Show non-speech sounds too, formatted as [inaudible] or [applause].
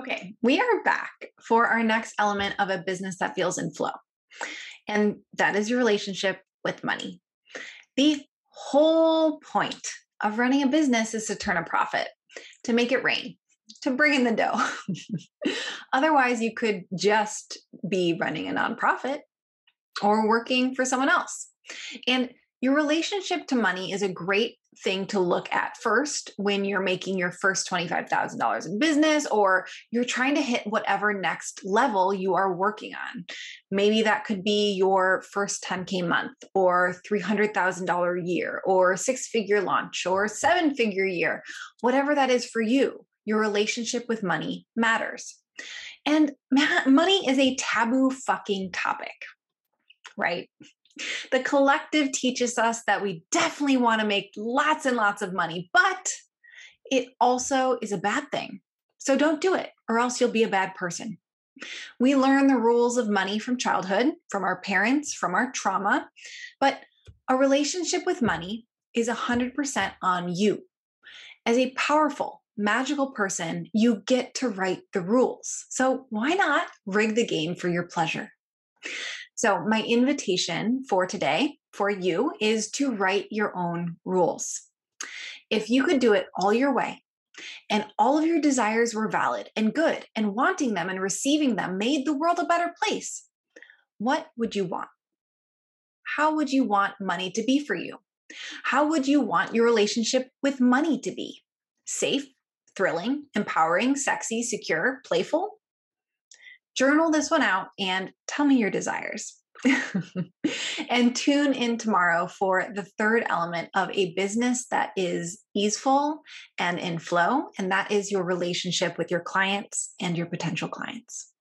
Okay, we are back for our next element of a business that feels in flow. And that is your relationship with money. The whole point of running a business is to turn a profit, to make it rain, to bring in the dough. [laughs] Otherwise, you could just be running a nonprofit or working for someone else. And your relationship to money is a great thing to look at first when you're making your first $25,000 in business or you're trying to hit whatever next level you are working on. Maybe that could be your first 10K month or $300,000 year or six figure launch or seven figure year, whatever that is for you. Your relationship with money matters. And money is a taboo fucking topic, right? The collective teaches us that we definitely want to make lots and lots of money, but it also is a bad thing. So don't do it, or else you'll be a bad person. We learn the rules of money from childhood, from our parents, from our trauma, but a relationship with money is 100% on you. As a powerful, magical person, you get to write the rules. So why not rig the game for your pleasure? So, my invitation for today for you is to write your own rules. If you could do it all your way, and all of your desires were valid and good, and wanting them and receiving them made the world a better place, what would you want? How would you want money to be for you? How would you want your relationship with money to be? Safe, thrilling, empowering, sexy, secure, playful? Journal this one out and tell me your desires. [laughs] and tune in tomorrow for the third element of a business that is easeful and in flow, and that is your relationship with your clients and your potential clients.